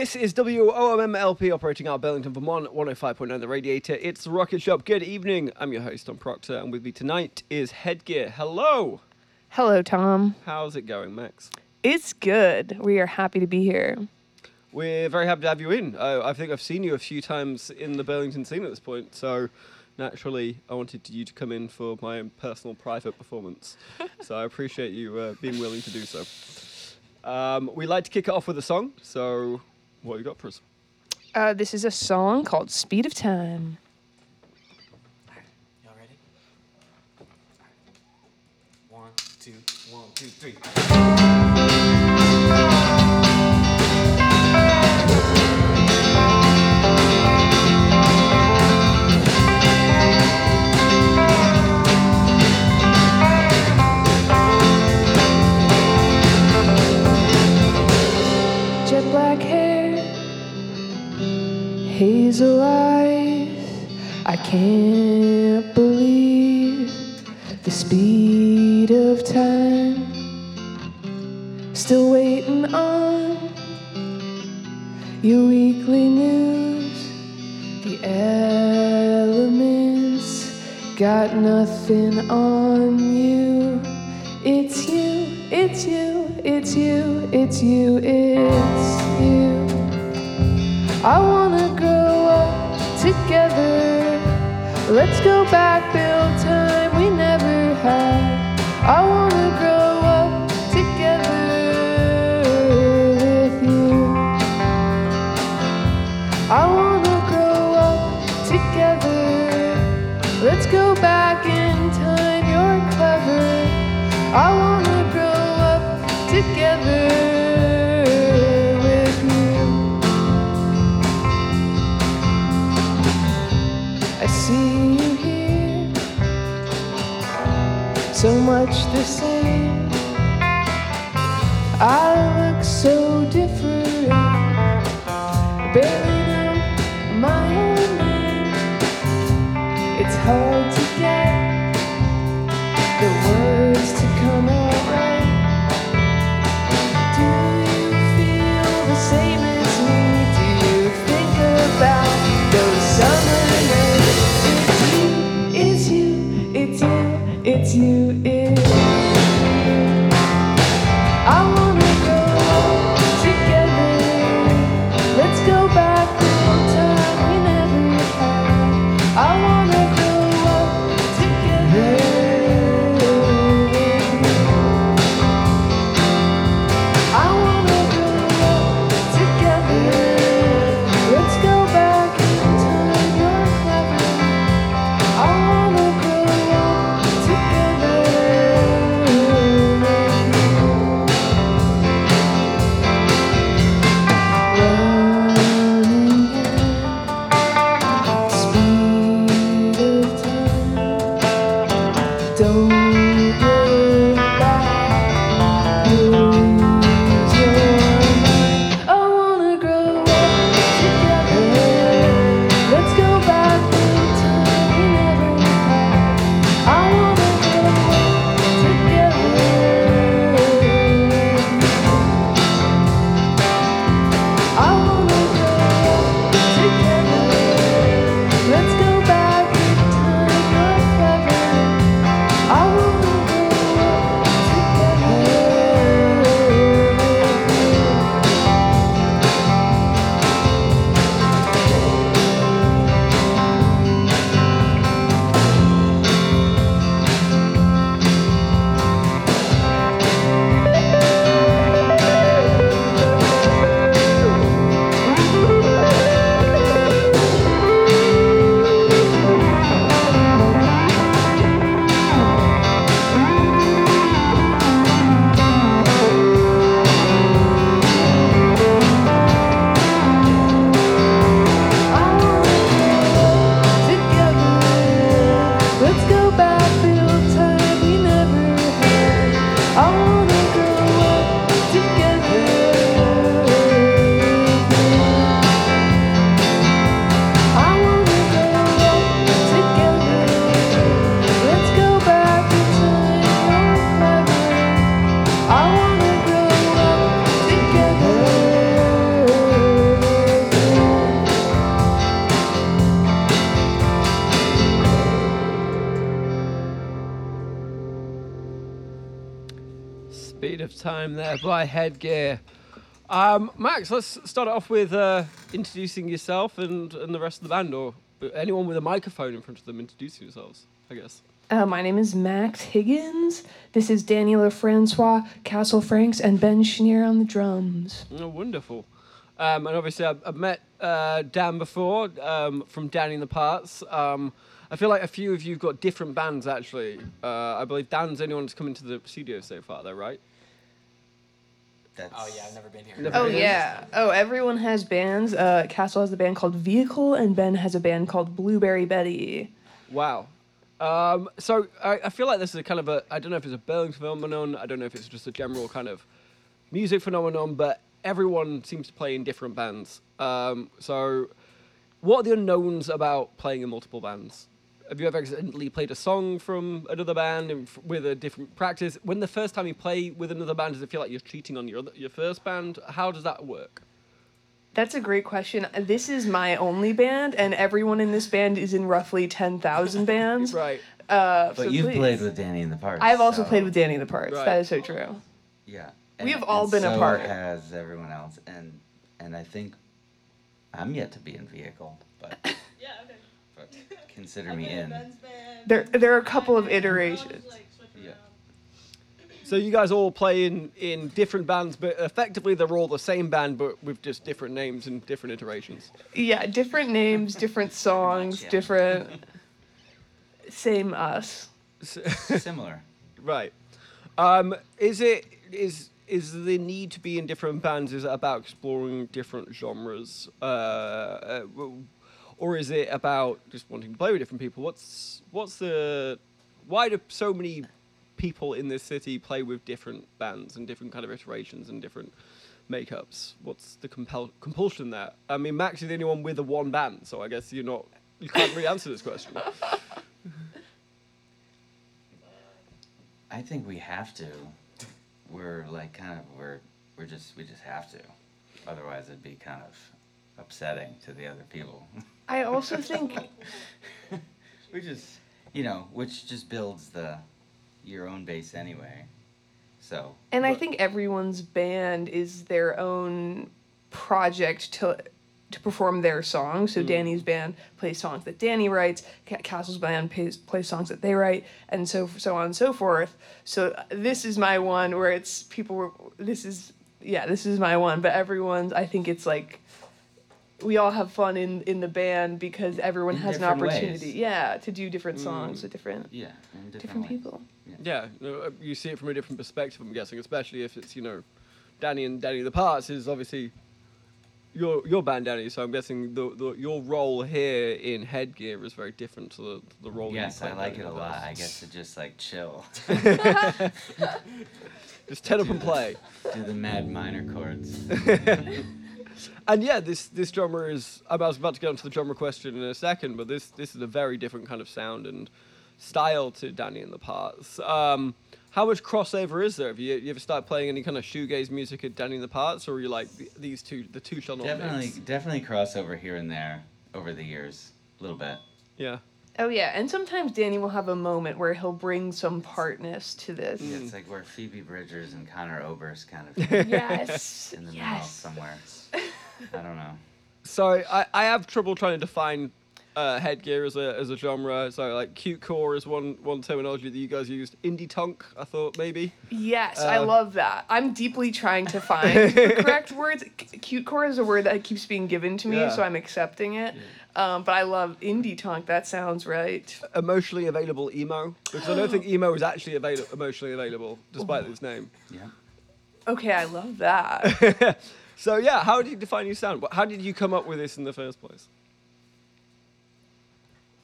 This is WOMMLP operating out of Burlington, Vermont, 105.9 The Radiator. It's the Rocket Shop. Good evening. I'm your host, Tom Proctor, and with me tonight is Headgear. Hello. Hello, Tom. How's it going, Max? It's good. We are happy to be here. We're very happy to have you in. Uh, I think I've seen you a few times in the Burlington scene at this point, so naturally I wanted you to come in for my own personal private performance. so I appreciate you uh, being willing to do so. Um, we like to kick it off with a song, so what you got for us? Uh, this is a song called Speed of Time. Y'all ready? One, two, one, two, three. Hazel eyes. I can't believe the speed of time. Still waiting on your weekly news. The elements got nothing on you. It's you, it's you, it's you, it's you, it's you. I wanna grow up together. Let's go back, build I Headgear. Um, Max, let's start off with uh, introducing yourself and, and the rest of the band, or anyone with a microphone in front of them introducing yourselves, I guess. Uh, my name is Max Higgins. This is Daniela Francois, Castle Franks, and Ben Schneer on the drums. Oh, wonderful. Um, and obviously, I've, I've met uh, Dan before um, from Danny in the Parts. Um, I feel like a few of you have got different bands, actually. Uh, I believe Dan's the only one that's come into the studio so far, though, right? That's, Oh yeah, I've never been here. Never Oh been. yeah. Oh, everyone has bands. Uh, Castle has a band called Vehicle, and Ben has a band called Blueberry Betty. Wow. Um, so I, I feel like this is a kind of a I don't know if it's a Burlington phenomenon. I don't know if it's just a general kind of music phenomenon, but everyone seems to play in different bands. Um, so, what are the unknowns about playing in multiple bands? Have you ever accidentally played a song from another band and f- with a different practice? When the first time you play with another band, does it feel like you're cheating on your other, your first band? How does that work? That's a great question. This is my only band, and everyone in this band is in roughly ten thousand bands. Right. Uh, But so you've please. played with Danny in the parts. I've also so- played with Danny in the parts. Right. That is so true. Yeah. We have all been a so part. has everyone else, and and I think I'm yet to be in vehicle, but Yeah, okay. but consider me in. There, there are a couple of iterations. Yeah. So you guys all play in, in different bands, but effectively they're all the same band, but with just different names and different iterations. Yeah, different names, different songs, different. Same us. Similar. Right. Um, is it is is the need to be in different bands? Is it about exploring different genres, uh, uh, w- or is it about just wanting to play with different people? What's what's the why do so many people in this city play with different bands and different kind of iterations and different makeups? What's the compel- compulsion there? I mean, Max is the only one with a one band, so I guess you're not you can't really answer this question. I think we have to. We're like kind of we're we're just we just have to. Otherwise, it'd be kind of upsetting to the other people. I also think we just you know, which just builds the your own base anyway. So And I But- think everyone's band is their own project to to perform their songs. So Danny's band plays songs that Danny writes. Ca- Castle's band plays, plays songs that they write, and so so on and so forth. So uh, this is my one where it's people. Were, this is yeah, this is my one. But everyone's. I think it's like we all have fun in in the band because everyone In has an different ways. opportunity. Yeah, to do different songs with different yeah, different, different people. Yeah, no, uh, you see it from a different perspective. I'm guessing, especially if it's you know, Danny and Danny the Parts is obviously your your band, Danny. So I'm guessing the, the your role here in Headgear is very different to the, the role. Yes, you I like it a lot. I get to just like chill, Just turn up and play. do the mad minor chords. And yeah, this this drummer is. I was about to get onto the drummer question in a second, but this this is a very different kind of sound and style to Danny and the Parts. Um, how much crossover is there? Have you, you ever started playing any kind of shoegaze music at Danny and the Parts, or are you like these two, the two shall not definitely, mix? definitely crossover here and there over the years, a little bit. Yeah. Oh yeah, and sometimes Danny will have a moment where he'll bring some partness to this. Mm. It's like where Phoebe Bridgers and Conor Oberst kind of Yes. in the middle somewhere. I don't know. So I, I have trouble trying to define uh, headgear as a as a genre. So like cute core is one one terminology that you guys used. Indie tonk, I thought maybe. Yes, I Uh, love that. I'm deeply trying to find the correct words. C- Cute core is a word that keeps being given to me, Yeah. so I'm accepting it. Um, but I love indie tonk. That sounds right. Emotionally available emo because I don't think emo is actually available emotionally available despite its name. Yeah. Okay, I love that. So yeah, how do you define your sound? How did you come up with this in the first place?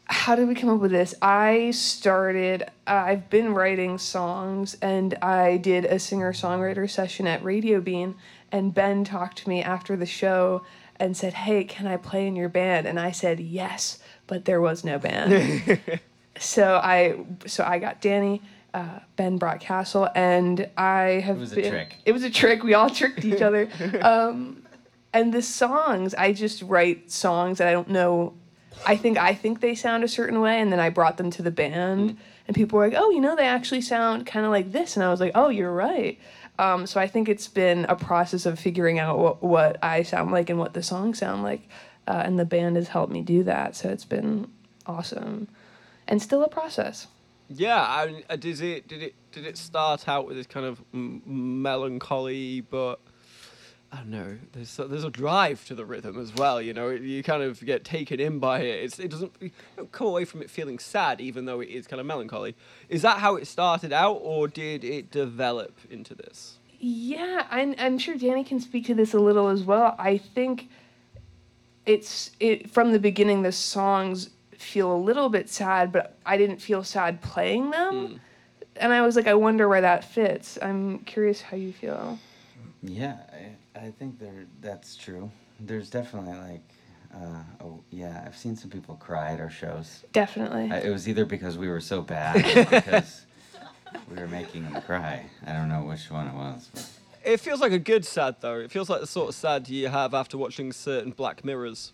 How did we come up with this? I started, I've been writing songs and I did a singer songwriter session at Radio Bean. And Ben talked to me after the show and said, Hey, can I play in your band? And I said, Yes, but there was no band. so I so I got Danny. Uh, ben brought Castle, and I have. It was a trick. It was a trick. We all tricked each other. Um, and the songs, I just write songs that I don't know I think I think they sound a certain way, and then I brought them to the band, and people were like, "Oh, you know, they actually sound kind of like this," and I was like, "Oh, you're right." Um, so I think it's been a process of figuring out what, what I sound like and what the songs sound like, uh, and the band has helped me do that. So it's been awesome, and still a process. Yeah, I, uh, did it did it did it start out with this kind of melancholy, but I don't know. There's a, there's a drive to the rhythm as well. You know, you kind of get taken in by it. It's, it doesn't you don't come away from it feeling sad, even though it is kind of melancholy. Is that how it started out, or did it develop into this? Yeah, I'm, I'm sure Danny can speak to this a little as well. I think it's it from the beginning. The songs feel a little bit sad, but I didn't feel sad playing them, hmm. and I was like, I wonder where that fits. I'm curious how you feel. Yeah, I, I think there that's true. There's definitely like, uh, oh yeah, I've seen some people cry at our shows. Definitely. I, it was either because we were so bad or because we were making them cry. I don't know which one it was. But It feels like a good sad though. It feels like the sort of sad you have after watching certain Black Mirrors.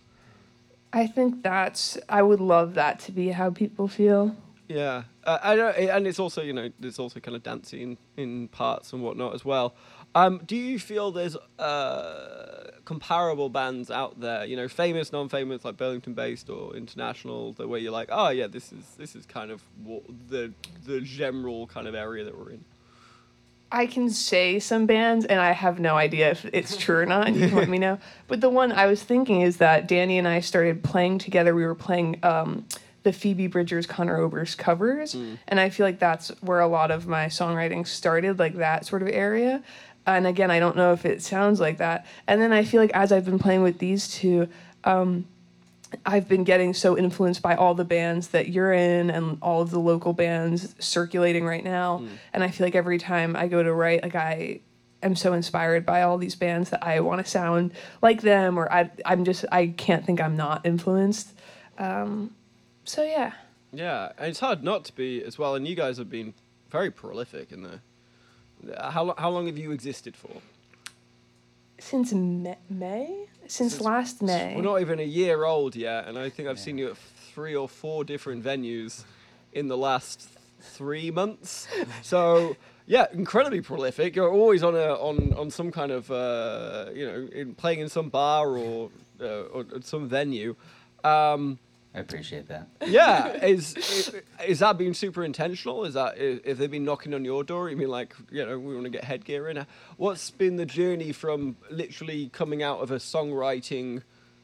I think that's. I would love that to be how people feel. Yeah, uh, I know, and it's also you know there's also kind of dancing in parts and whatnot as well. Um, do you feel there's uh, comparable bands out there, you know, famous, non-famous, like Burlington-based or international, the way you're like, oh yeah, this is this is kind of what the the general kind of area that we're in. I can say some bands, and I have no idea if it's true or not. and You can let me know. But the one I was thinking is that Danny and I started playing together. We were playing um, the Phoebe Bridgers, Conor Oberst covers, and I feel like that's where a lot of my songwriting started, like that sort of area. And again, I don't know if it sounds like that. And then I feel like as I've been playing with these two, I've been getting so influenced by all the bands that you're in and all of the local bands circulating right now. And I feel like every time I go to write, like I am so inspired by all these bands that I want to sound like them, or I, I'm just, I can't think I'm not influenced. Um, so yeah. Yeah, and it's hard not to be as well. And you guys have been very prolific in there. How how long have you existed for? Since Ma- May? Since, last May. We're not even a year old yet, and I think I've seen you at three or four different venues in the last three months. so yeah, incredibly prolific. You're always on a on on some kind of uh, you know in, playing in some bar or uh, or some venue. Um, I appreciate that. yeah, is, is is that being super intentional? Is that if they've been knocking on your door? You mean like you know we want to get headgear in? Uh, what's been the journey from literally coming out of a songwriting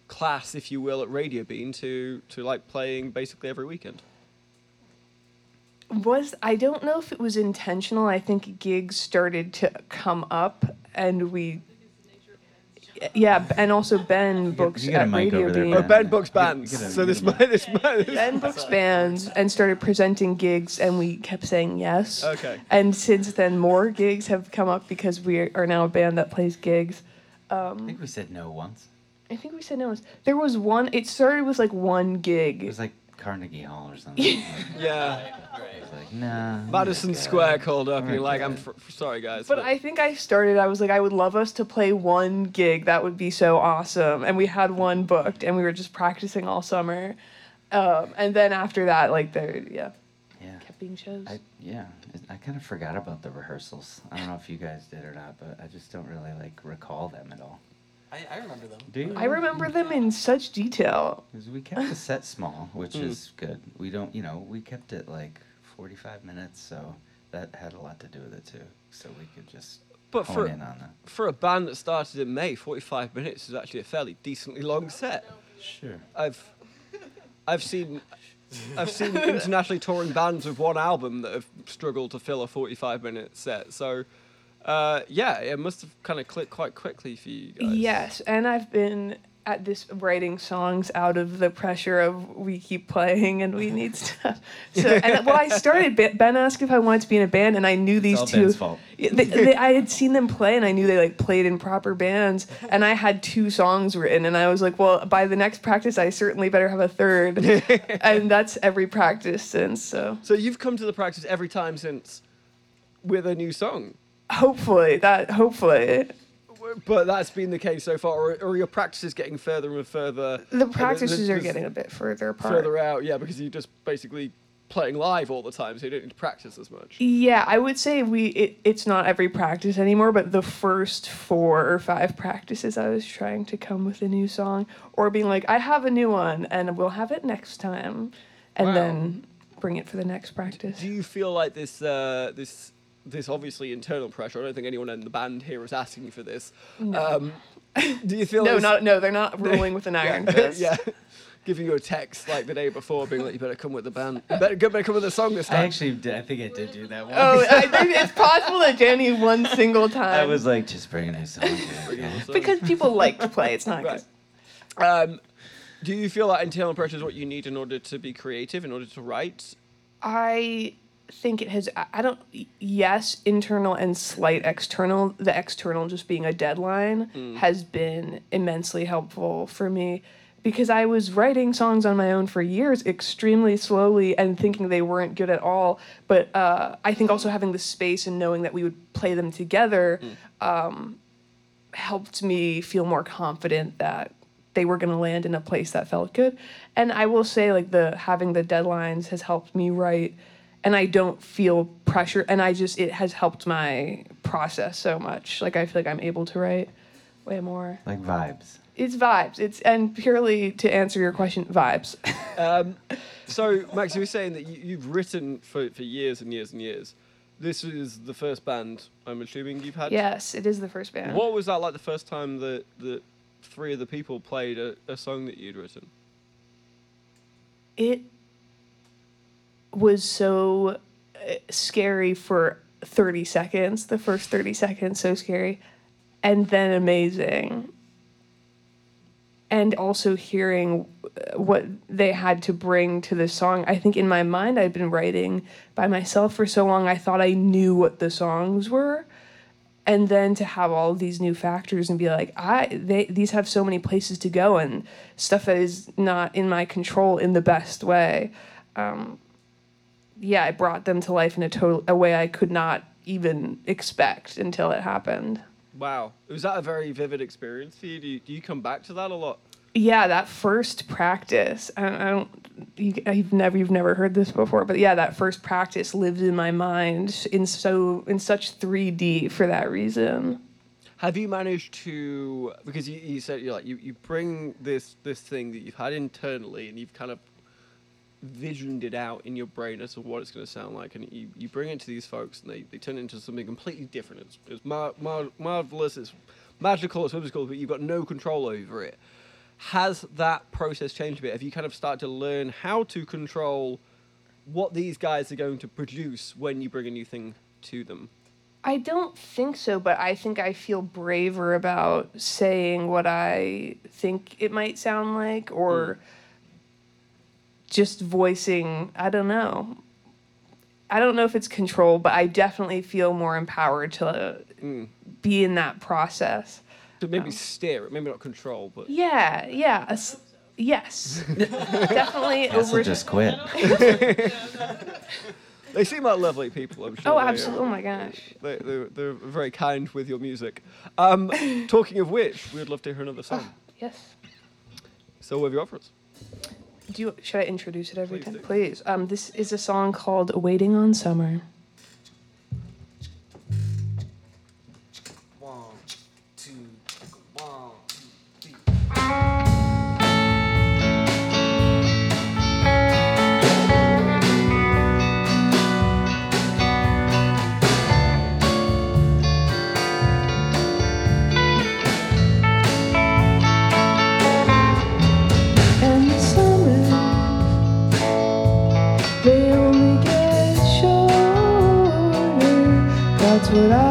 class, if you will, at Radio Bean to to like playing basically every weekend? was I don't know if it was intentional. I think gigs started to come up, and we. Yeah, and also Ben books you got a at mic Radio over there, Bean. Oh, Ben. Ben books Get- bands. get a- so get this a man, this man. Ben books bands and started presenting gigs, and we kept saying yes. Okay. And since then, more gigs have come up because we are now a band that plays gigs. I think we said no once. I think we said no. Once. There was one. It started with like one gig. It gig. was like Carnegie Hall or something. Yeah, It like, nah. I'm Madison good." Square called up, and you're like, I'm good. fr- sorry guys, But I think I started. I was like, I would love us to play one gig. That would be so awesome. And we had one booked, and we were just practicing all summer. Um, and then after that, like there, yeah, Yeah. kept being shows. I yeah, it, I kind of forgot about the rehearsals. I don't know if you guys did or not, but I just don't really like recall them at all. I, I remember them. Do you? I remember them in such detail. Because we kept the set small, which Mm. is good. We don't, you know, we kept it like 45 minutes, so that had a lot to do with it too. So we could just But hone for- in on that. for a band that started in May, 45 minutes is actually a fairly decently long set. Sure. I've I've seen I've seen internationally touring bands with one album that have struggled to fill a 45 minute set. So uh, yeah, it must have kind of clicked quite quickly for you guys. Yes, and I've been at this writing songs out of the pressure of we keep playing and we need stuff. So, and well, I started. Ben Ben asked if I wanted to be in a band, and I knew these it's all two. Ben's fault. They, they, I had seen them play, and I knew they like played in proper bands. And I had two songs written, and I was like, well, by the next practice, I certainly better have a third. and that's every practice since. So So you've come to the practice every time since with a new song. Hopefully that hopefully but that's been the case so far, or, or your practices getting further and further. The practices are getting a bit further apart. further out, yeah, because you're just basically playing live all the time, so you don't need to practice as much. Yeah, I would say we it, it's not every practice anymore, but the first four or five practices I was trying to come with a new song or being like, I have a new one and we'll have it next time and Wow. then bring it for the next practice. Do you feel like this, uh, this, this obviously internal pressure? I don't think anyone in the band here is asking for this. Um, do you feel No, not no, they're not ruling with an iron fist. yeah, giving you a text like the day before, being like, "You better come with the band. You better, you better come with the song this time." I actually, did, I think I did do that once. Oh, I think it's possible that Danny one single time. I was like, just bring a new song. because people like to play. It's not Right. good. Um, do you feel that internal pressure is what you need in order to be creative, in order to write? I think it has. I- don't. Yes, internal and slight external. The external just being a deadline has been immensely helpful for me because I was writing songs on my own for years, extremely slowly, and thinking they weren't good at all. But uh, I think also having the space and knowing that we would play them together um, helped me feel more confident that they were going to land in a place that felt good. And I will say like the having the deadlines has helped me write and I don't feel pressure and I just it has helped my process so much. Like I feel like I'm able to write way more. Like vibes. It's vibes. It's and purely to answer your question, vibes. Um, so, Max, you were saying that you, you've written for, for years and years and years. This is the first band I'm assuming you've had. yes, it is the first band. What was that like the first time that that three of the people played a, a song that you'd written? it was so uh, scary for 30 seconds the first 30 seconds so scary and then amazing. And also hearing uh, what they had to bring to the song. I think in my mind i'd been writing by myself for so long i thought i knew what the songs were. And then to have all these new factors and be like i they these have so many places to go and stuff that is not in my control in the best way. Um, yeah i brought them to life in a total a way i could not even expect until it happened Wow, was that a very vivid experience for you? Do you, do you come back to that a lot? yeah that first practice i, I don't you, you've never you've never heard this before but yeah that first practice lived in my mind in so in such 3d for that reason Have you managed to because you, you said you're like you, you bring this this thing that you've had internally and you've kind of visioned it out in your brain as to what it's going to sound like and you, you bring it to these folks and they, they turn it into something completely different. It's, it's mar- mar- marvelous it's magical it's whimsical but you've got no control over it. Has that process changed a bit? Have you kind of started to learn how to control what these guys are going to produce when you bring a new thing to them? I don't think so, but I think I feel braver about saying what I think it might sound like or hmm. Just voicing, I don't know. I don't know if it's control, but I definitely feel more empowered to be in that process. to maybe steer it maybe not control but Yeah, yeah. a s- yes. definitely over I'll just quit. They seem like lovely people, I'm sure. Oh, absolutely. Oh my gosh. They, they're, they're very kind with your music. Um, talking of which, we would love to hear another song. Yes. So, what have you got for us? Do you, should I introduce it every Please time? do. Please. Um, this is a song called "Waiting on Summer." What I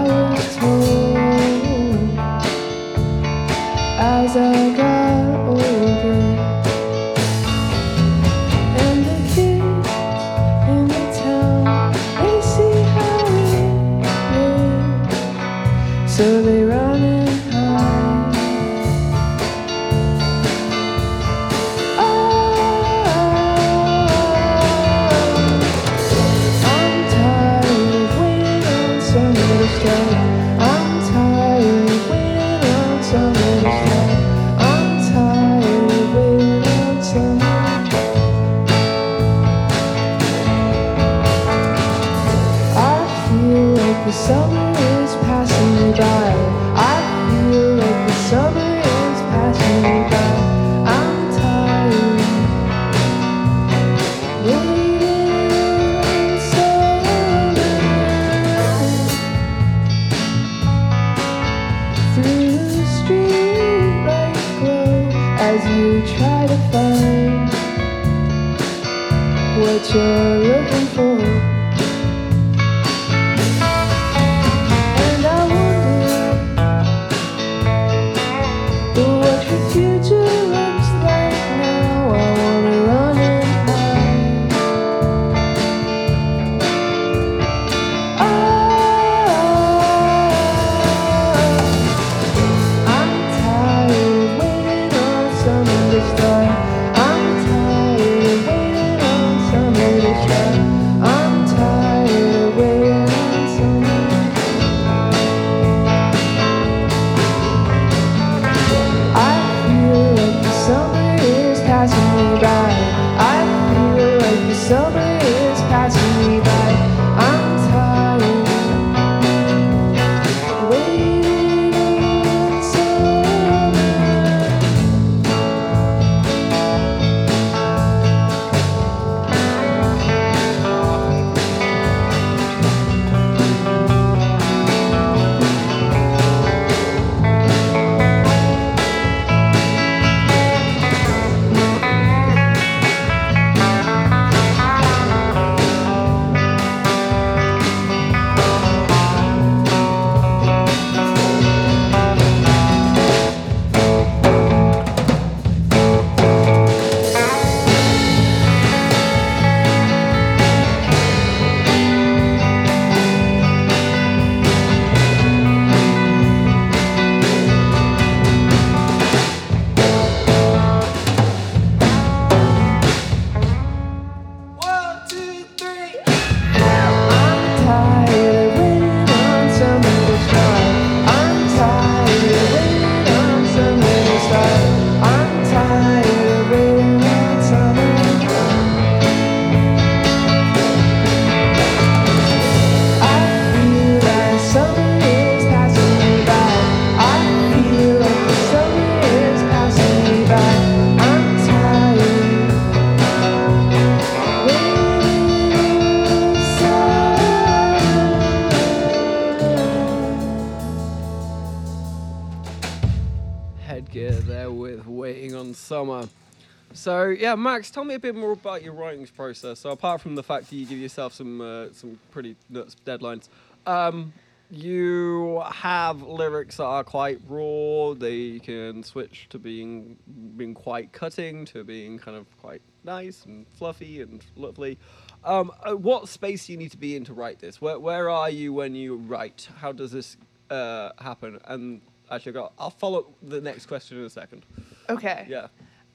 Max, tell me a bit more about your writing process. So apart from the fact that you give yourself some uh, some pretty nuts deadlines, um, you have lyrics that are quite raw. They can switch to being being quite cutting to being kind of quite nice and fluffy and lovely. Um, uh, what space do you need to be in to write this? Where where are you when you write? How does this uh, happen? And actually, I'll follow the next question in a second. Okay. Yeah.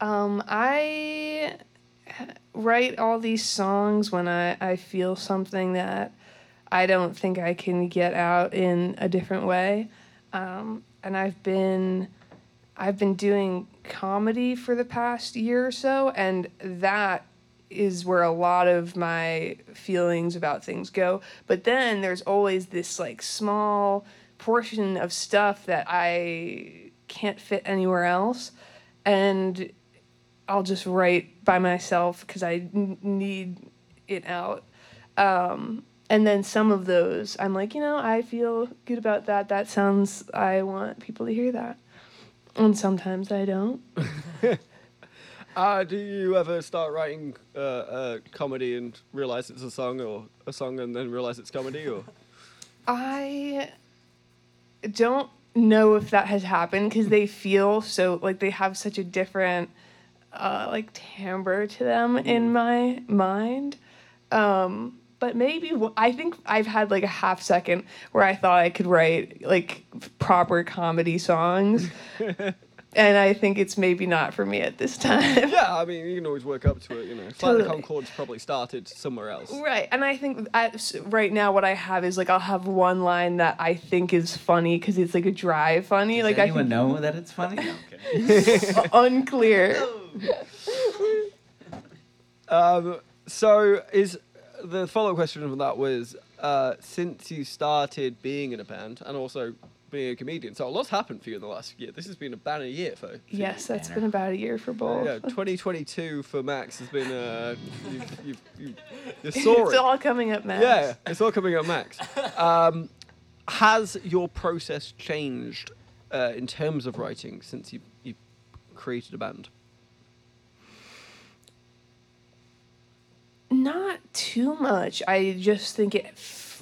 Um, I write all these songs when I, I feel something that I don't think I can get out in a different way. Um, and I've been I've been doing comedy for the past year or so, and that is where a lot of my feelings about things go. But then there's always this like small portion of stuff that I can't fit anywhere else. And I'll just write by myself because I n- need it out. Um, and then some of those, I'm like, you know, I feel good about that. That sounds, I want people to hear that. And sometimes I don't. Uh, do you ever start writing uh, uh, comedy and realize it's a song, or a song and then realize it's comedy, or? I don't know if that has happened because they feel so like they have such a different uh, like timbre to them in my mind. Um, but maybe I think I've had like a half second where I thought I could write like proper comedy songs. and I think it's maybe not for me at this time. Yeah, I mean, you can always work up to it, you know. It's like the Conchords probably started somewhere else. Right, and I think at, s- right now what I have is like I'll have one line that I think is funny because it's like a dry funny. Does like anyone I know that it's funny? Okay. think unclear. Um, so is the follow-up question from that was uh, since you started being in a band and also being a comedian. So a lot's happened for you in the last year. This has been a banner year for. for you. Yes, that's Banner. been about a year for both. Yeah, 2022 for Max has been uh, you've, you've, you you're it's soaring. all coming up, Max. Yeah, it's all coming up, Max. Um, has your process changed uh, in terms of writing since you you created a band? Not too much. I just think it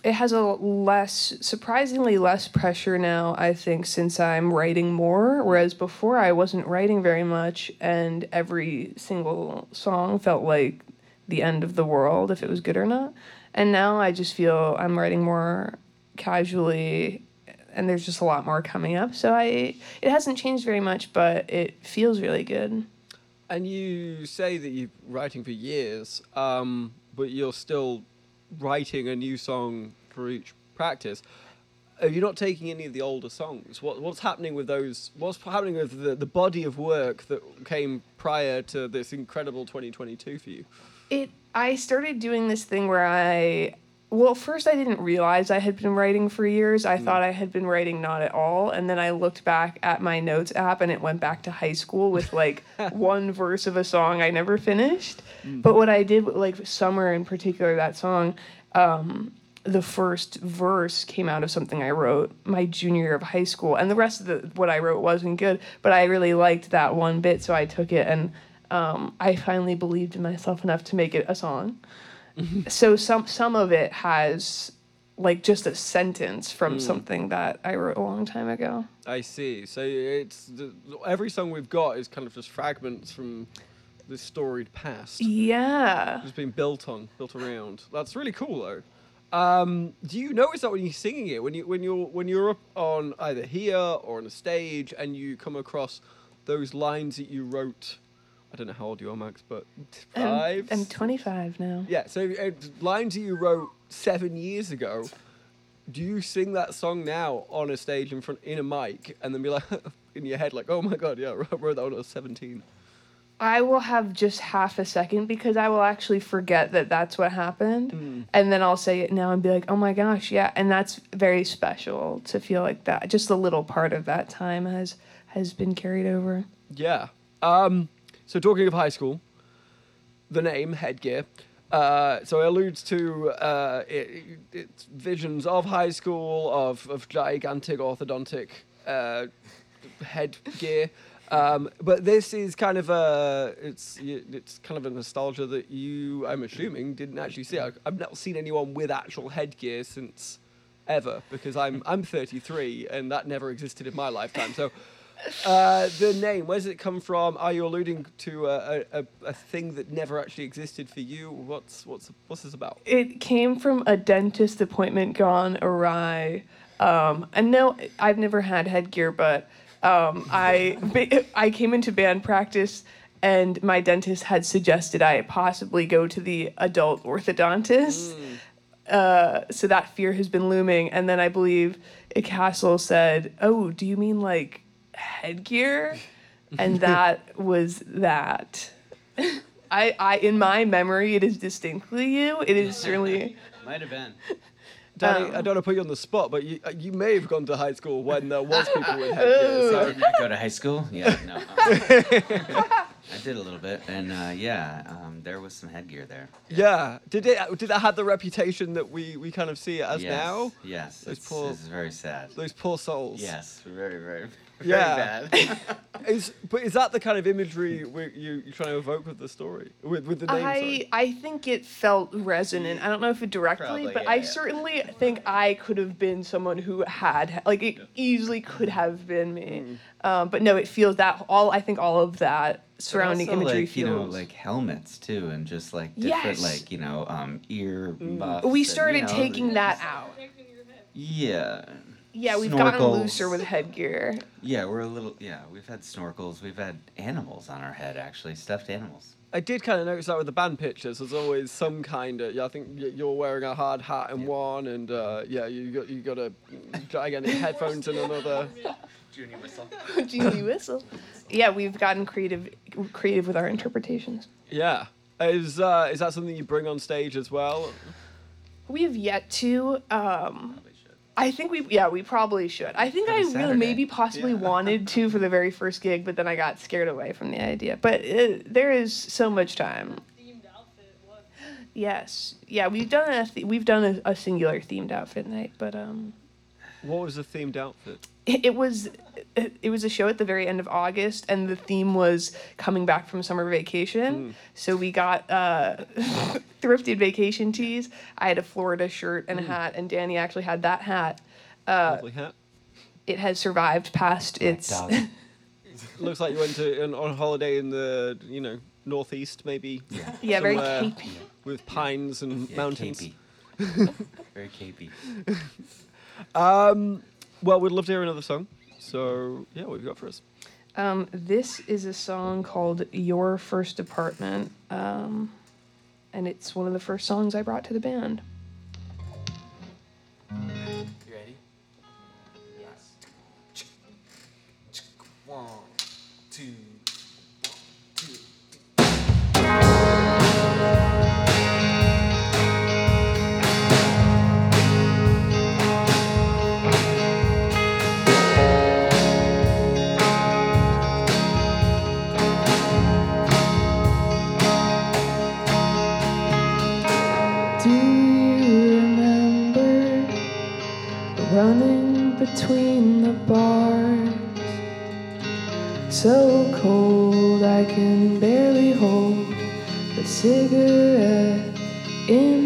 it has a less surprisingly less pressure now, I think since I'm writing more whereas before I wasn't writing very much and every single song felt like the end of the world if it was good or not. And now I just feel I'm writing more casually and there's just a lot more coming up. So I it hasn't changed very much, but it feels really good. And you say that you've been writing for years, um, but you're still writing a new song for each practice. Are you not taking any of the older songs? What, what's happening with those? What's happening with the, the body of work that came prior to this incredible 2022 for you? it i started doing this thing where i well first i didn't realize i had been writing for years. I thought i had been writing not at all and then i looked back at my notes app and it went back to high school with like one verse of a song i never finished. But what i did like summer in particular that song um, the first verse came out of something i wrote my junior year of high school and the rest of the what i wrote wasn't good but i really liked that one bit so i took it and um, I finally believed in myself enough to make it a song. so some some of it has like just a sentence from something that I wrote a long time ago. I see. So it's the, every song we've got is kind of just fragments from this storied past. Yeah. Just being built on, built around. That's really cool though. Um, do you notice that when you're singing it, when you when you're when you're up on either here or on a stage, and you come across those lines that you wrote? I don't know how old you are, Max, but I'm, five. I'm 25 now. yeah. So uh, lines that you wrote seven years ago. Do you sing that song now on a stage in front in a mic, and then be like in your head like, "Oh my god, yeah, I wrote that when I was 17." I will have just half a second because I will actually forget that that's what happened. And then I'll say it now and be like, oh my gosh, yeah. And that's very special to feel like that. Just a little part of that time has has been carried over. Yeah. Um, so talking of high school, the name headgear. Uh, so it alludes to uh, it, it's visions of high school of of gigantic orthodontic uh, headgear. Um, but this is kind of a it's it's kind of a nostalgia that you I'm assuming didn't actually see. I, I've not seen anyone with actual headgear since ever because I'm I'm 33 and that never existed in my lifetime. So uh, the name, where does it come from? Are you alluding to a, a, a thing that never actually existed for you? What's what's what's this about? It came from a dentist appointment gone awry. Um, and no, I've never had headgear, but um, I I came into band practice, and my dentist had suggested I possibly go to the adult orthodontist. Uh, so that fear has been looming, and then I believe a Castle said, "Oh, do you mean like headgear?" And that was that. I, I, in my memory, it is distinctly you. It is certainly. Might have been. Danny, Um, I don't want to put you on the spot, but you uh, you may have gone to high school when there was people with headgear. So. Did I go to high school? Yeah, no. um, I did a little bit, and uh, yeah, um, there was some headgear there. Yeah, did it did it have the reputation that we, we kind of see it as yes, now? Yes, Those it's, poor- this is very sad. Those poor souls. Yes, very, very, very Yeah. bad. Is but is that the kind of imagery you you're trying to evoke with the story with with the name? I sorry? I think it felt resonant. I don't know if it directly, Probably, but yeah, I yeah. certainly think I could have been someone who had like it easily could have been me. Mm. Um, but no, it feels that all I think all of that surrounding also, imagery like, you know, like helmets too, and just like different, Yes. like you know, um, ear buffs. we and, started you know, taking that out. Yeah. Yeah, we've gotten Snorkels. looser with headgear. Yeah, we're a little. Yeah, we've had snorkels. We've had animals on our head, actually, stuffed animals. I did kind of notice that with the band pictures. There's always some kind of. Yeah, I think y- you're wearing a hard hat in one, and uh, yeah, you got you got a gigantic headphones in another. Junior whistle. Genie whistle. Yeah, we've gotten creative creative with our interpretations. Yeah, is uh, is that something you bring on stage as well? We have yet to. Um, Probably should. I think we yeah we probably should. I think I really maybe possibly Yeah. wanted to for the very first gig, but then I got scared away from the idea. But it, there is so much time. themed outfit. What? Yes, yeah, we've done a th- we've done a, a singular themed outfit night, but um, What was the themed outfit? It, it was it, it was a show at the very end of August, and the theme was coming back from summer vacation. So we got uh, thrifted vacation tees. I had a Florida shirt and a hat, and Danny actually had that hat. Uh, Lovely hat. it has survived past its. Dog. Looks like you went to an, on holiday in the you know northeast, maybe Yeah. Yeah, very somewhere capey. with pines and Yeah, mountains. capey. Very capey. Um, well, we'd love to hear another song. So yeah, what have you got for us? Um, this is a song called "Your First Apartment," um, and it's one of the first songs I brought to the band. I can barely hold a cigarette in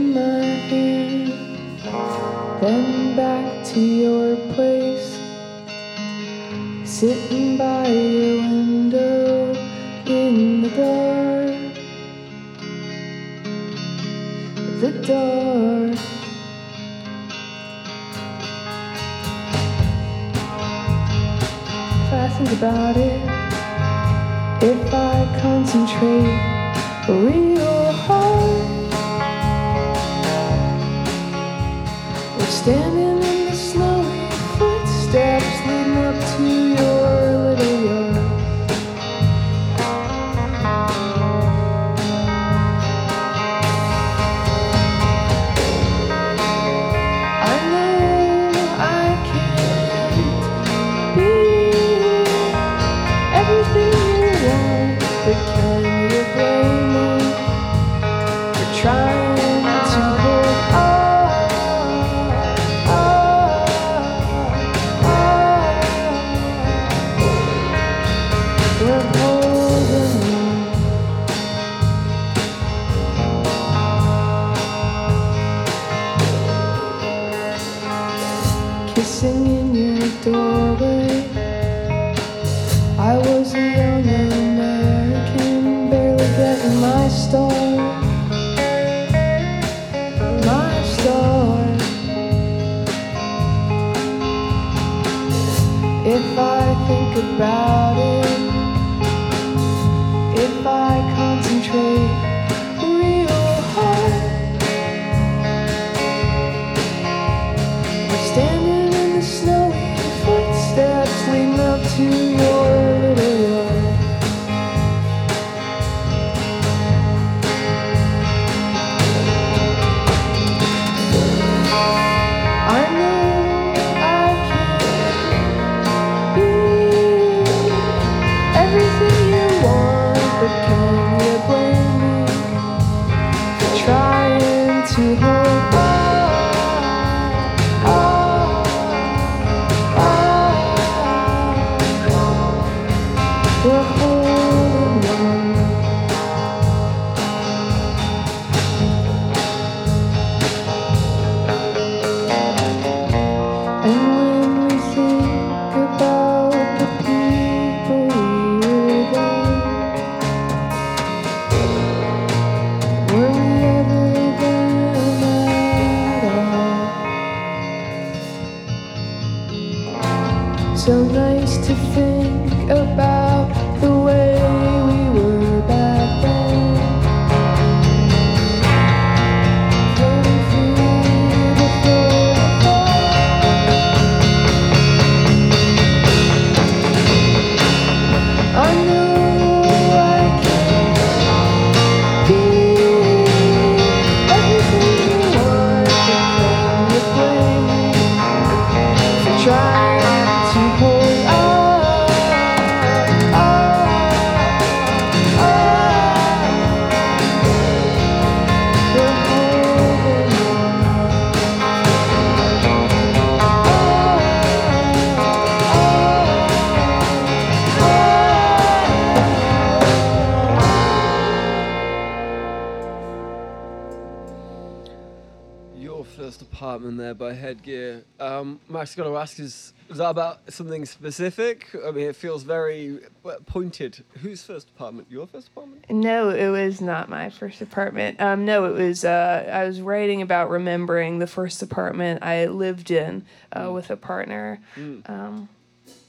Max, got to ask, is, is that about something specific? I mean, it feels very pointed. Whose first apartment? Your first apartment? No, it was not my first apartment. Um, no, it was. Uh, I was writing about remembering the first apartment I lived in uh, with a partner. Mm. Um,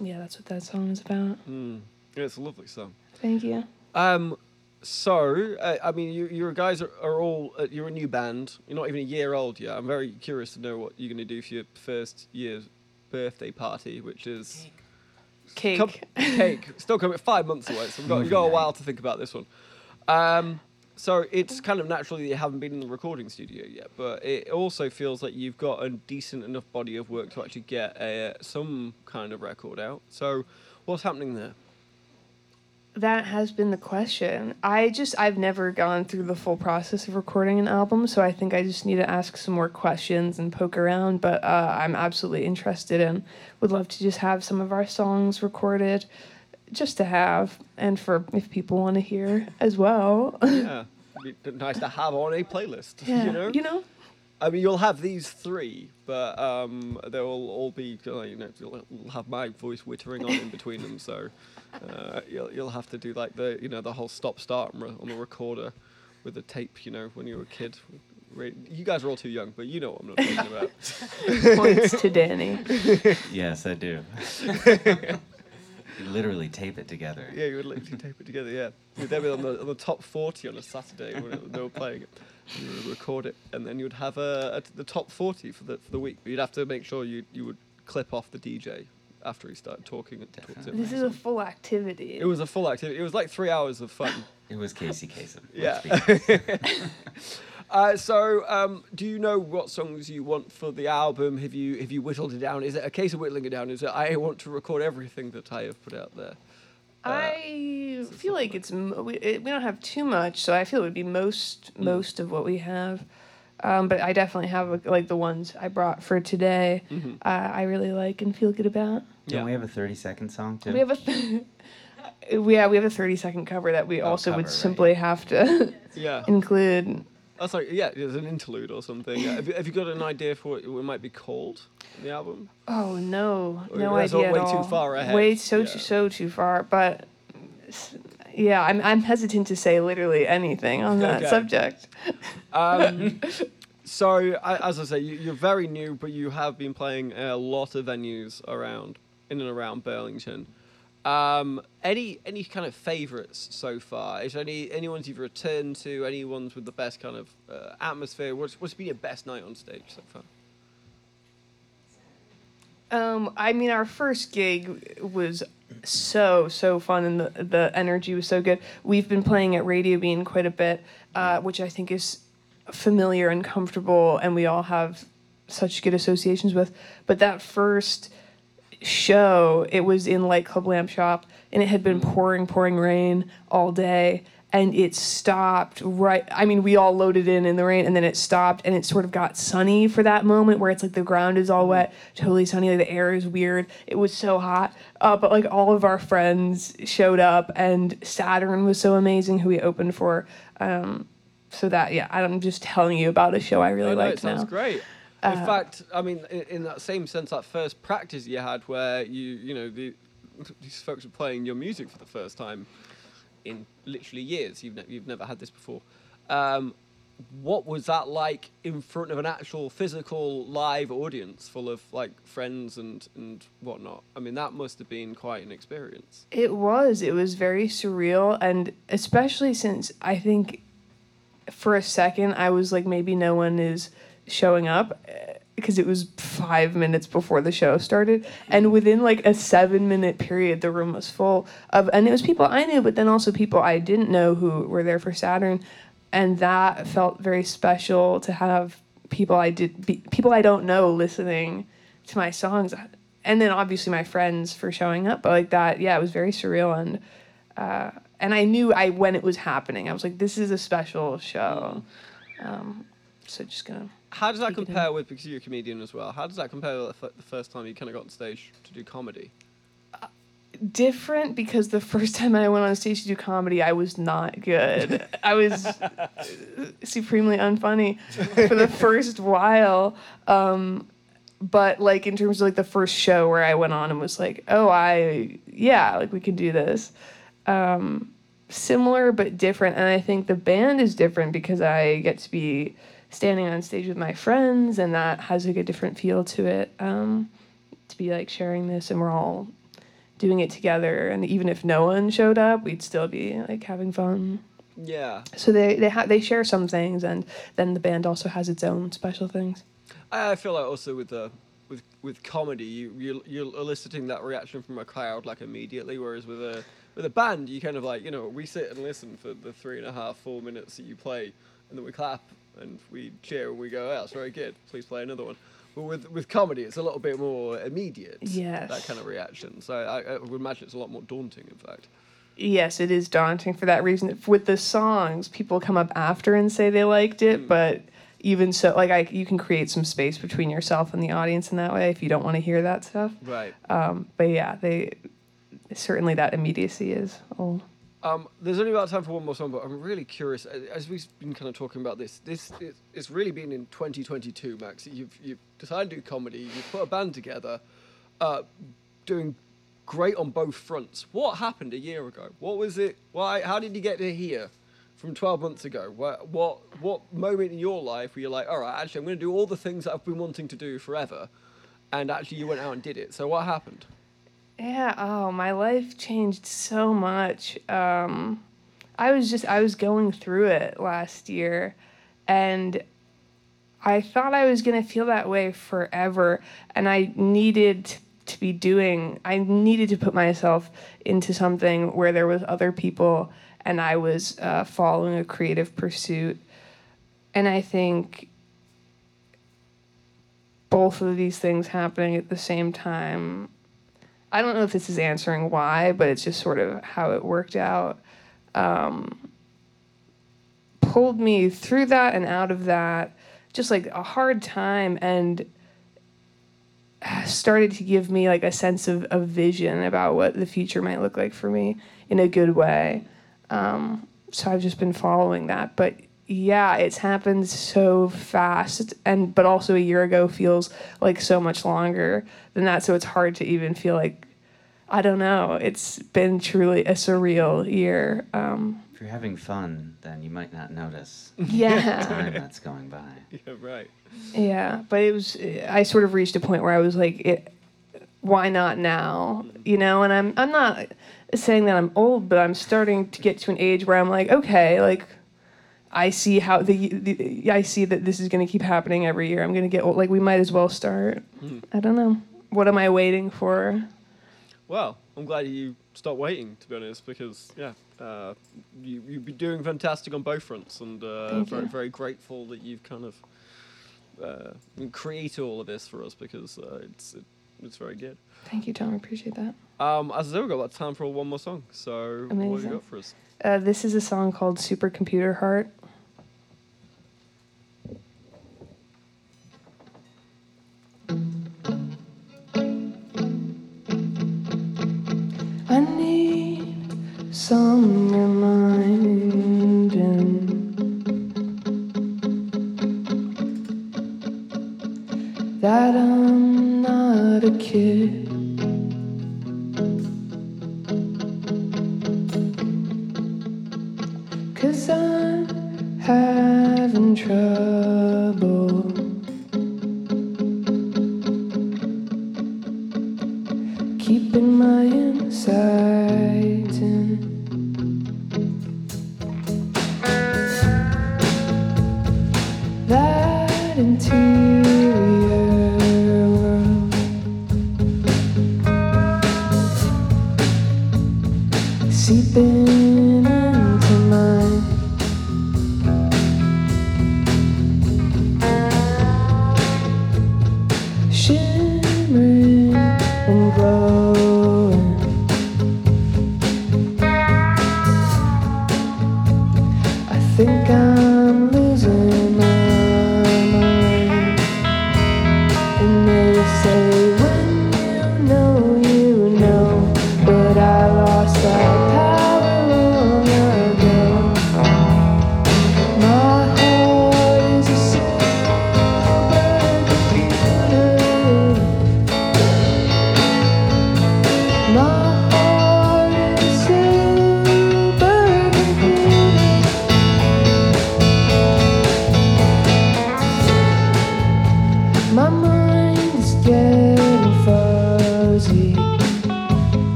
yeah, that's what that song is about. Mm. Yeah, it's a lovely song. Thank you. Um, so, uh, I mean, you, you guys are, are all, uh, you're a new band. You're not even a year old yet. I'm very curious to know what you're going to do for your first year's birthday party, which is Cake. Come- cake. Still coming five months away, so we've got, we've got a while to think about this one. Um, so it's kind of natural that you haven't been in the recording studio yet, but it also feels like you've got a decent enough body of work to actually get a, some kind of record out. So what's happening there? That has been the question. I just I've never gone through the full process of recording an album, so I think I just need to ask some more questions and poke around. But uh, I'm absolutely interested and would love to just have some of our songs recorded, just to have and for if people want to hear as well. Yeah, it'd be nice to have on a playlist. yeah, You know, you know. I mean, you'll have these three, but um, they'll all be, you know, you'll you'll have my voice wittering on in between them. So uh, you'll you'll have to do like the, you know, the whole stop start on, re- on the recorder with the tape. You know, when you were a kid. You guys are all too young, but you know what I'm talking about. Points to Danny. Yes, I do. you literally tape it together. Yeah, you would literally tape it together. Yeah, you'd then be on the on the top forty on a Saturday when it- they were playing it. You would record it, and then you'd have a, a the top forty for the for the week. But you'd have to make sure you you would clip off the DJ after he started talking and talked to him. This is a full activity. It was a full activity. It was like three hours of fun. It was Casey Kasem. Yeah. let's be honest. Uh, so, um, do you know what songs you want for the album? Have you have you whittled it down? Is it a case of whittling it down? Is it I want to record everything that I have put out there? I feel like it's we, it, we don't have too much, so I feel it would be most Mm. most of what we have. Um, but I definitely have like the ones I brought for today. Mm-hmm. Uh, I really like and feel good about. Don't Yeah. we have a 30 second song too? We have a th- we yeah we have a thirty second cover that we Oh, also cover, would right. simply have to Yeah. include. That's like yeah, there's an interlude or something. Have, you, have you got an idea for what it might be called? The album? Oh no, Or no idea all way at too far ahead. Way so Yeah. so too far, but. Yeah, I'm I'm hesitant to say literally anything on that Okay. subject. Um, so I, as I say, you, you're very new, but you have been playing a lot of venues around in and around Burlington. Um, any any kind of favourites so far? Is there any any ones you've returned to? Any ones with the best kind of uh, atmosphere? What's what's been your best night on stage so far? Um, I mean, our first gig was so so fun, and the the energy was so good. We've been playing at Radio Bean quite a bit, uh, which I think is familiar and comfortable, and we all have such good associations with. But that first show, it was in Light Club Lamp Shop, and it had been pouring, pouring rain all day. And it stopped right. I mean, we all loaded in in the rain, and then it stopped, and it sort of got sunny for that moment where it's like the ground is all wet, totally sunny, like the air is weird. It was so hot, uh, but like all of our friends showed up, and Saturn was so amazing, who we opened for. Um, so that yeah, I'm just telling you about a show I really it liked sounds now. great. In fact, I mean, in, in that same sense, that first practice you had, where you, you know, the, these folks were playing your music for the first time in literally years. You've ne- you've never had this before. Um, what was that like in front of an actual physical live audience full of like friends and and whatnot? I mean, that must have been quite an experience. It was. It was very surreal, and especially since I think for a second I was like, maybe no one is showing up because it was five minutes before the show started, and within like a seven minute period, the room was full of, and it was people I knew, but then also people I didn't know who were there for Saturn, and that felt very special to have people I did be, people I don't know listening to my songs. And then obviously my friends for showing up but like that yeah it was very surreal. And uh, and I knew I when it was happening. I was like this is a special show. Um, so just gonna How does that Take it in. compare with because you're a comedian as well? How does that compare with the the first time you kind of got on stage to do comedy? different because the first time I went on stage to do comedy, I was not good. I was supremely unfunny for the first while. Um, but like in terms of like the first show where I went on and was like, oh, I yeah, like we can do this. Um, similar but different, and I think the band is different because I get to be standing on stage with my friends, and that has like a different feel to it. Um, to be like sharing this, and we're all doing it together, and even if no one showed up, we'd still be like having fun. Yeah. So they they ha- they share some things, and then the band also has its own special things. I I feel like also with the with with comedy, you you you're eliciting that reaction from a crowd like immediately, whereas with a with a band, you kind of like you know we sit and listen for the three and a half four minutes that you play, and then we clap and we cheer and we go, "Oh, that's very good. Please play another one." But with with comedy, it's a little bit more immediate. Yes. That kind of reaction. So I, I would imagine it's a lot more daunting. In fact. Yes, it is daunting for that reason. With the songs, people come up after and say they liked it, but even so, like I, you can create some space between yourself and the audience in that way if you don't want to hear that stuff. Right. Um, but yeah, they certainly that immediacy is all. Um, there's only about time for one more song, but I'm really curious. As we've been kind of talking about this, this is, it's really been in 2022, Max. You've you've decided to do comedy. You've put a band together, uh, doing great on both fronts. What happened a year ago? What was it? Why? How did you get to here from 12 months ago? What what what moment in your life where you're like, all right, actually, I'm going to do all the things that I've been wanting to do forever, and actually you went out and did it. So what happened? Yeah. Oh, my life changed so much. Um, I was just I was going through it last year, and I thought I was gonna feel that way forever, and I needed to be doing. I needed to put myself into something where there was other people, and I was uh, following a creative pursuit, and I think both of these things happening at the same time I don't know if this is answering why, but it's just sort of how it worked out. Um, pulled me through that and out of that, just like a hard time, and started to give me like a sense of, a vision about what the future might look like for me in a good way. Um, so I've just been following that, but yeah, it's happened so fast, and but also a year ago feels like so much longer than that. So it's hard to even feel like I don't know. It's been truly a surreal year. Um, If you're having fun, then you might not notice yeah, time that's going by. Yeah, right. yeah. But it was. I sort of reached a point where I was like, it, why not now? You know, and I'm I'm not saying that I'm old, but I'm starting to get to an age where I'm like, okay, like I see how the, the I see that this is going to keep happening every year. I'm going to get old. Like we might as well start. I don't know. What am I waiting for? Well, I'm glad you stopped waiting, to be honest, because yeah, uh, you you've been doing fantastic on both fronts, and uh, very you. very grateful that you've kind of uh, created all of this for us because uh, it's it, it's very good. Thank you, Tom. I appreciate that. Um, as I said, we've got about time for one more song. So what have you Amazing. got for us? Uh, this is a song called Supercomputer Heart. Some reminding that I'm not a kid. Cause I'm having trouble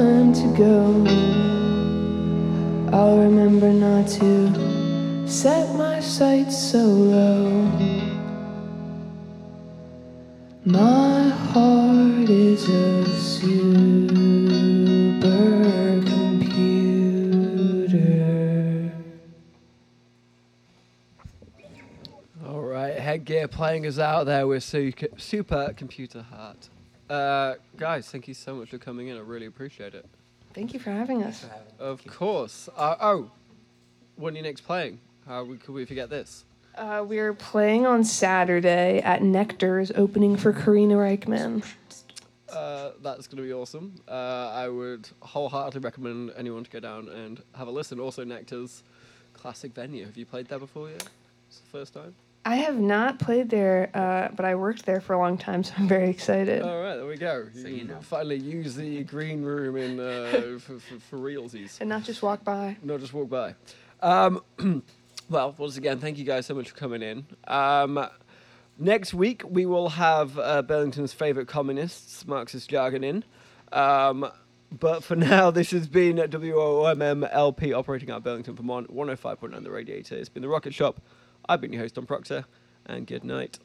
time to go, I'll remember not to set my sights so low. My heart is a supercomputer. All right, headgear playing us out there with su- super computer heart. Uh, guys, thank you so much for coming in. I really appreciate it. Thank you for having us. For having. Of course. Uh, oh, when are you next playing? How we, could we forget this? Uh, we're playing on Saturday at Nectar's opening for Karina Reichman. Uh, that's going to be awesome. Uh, I would wholeheartedly recommend anyone to go down and have a listen. Also, Nectar's classic venue. Have you played there before yet? It's the first time? I have not played there, uh, but I worked there for a long time, so I'm very excited. All right, there we go. So you know. Finally use the green room in uh, for, for, for realsies. And not just walk by. not just walk by. Um, well, once again, thank you guys so much for coming in. Um, next week, we will have uh, Burlington's favourite communists, Marxist jargon, in. Um, but for now, this has been WOMM LP operating out of Burlington, Vermont, 105.9 The Radiator. It's been The Rocket Shop. I've been your host, Tom Proctor, and good night.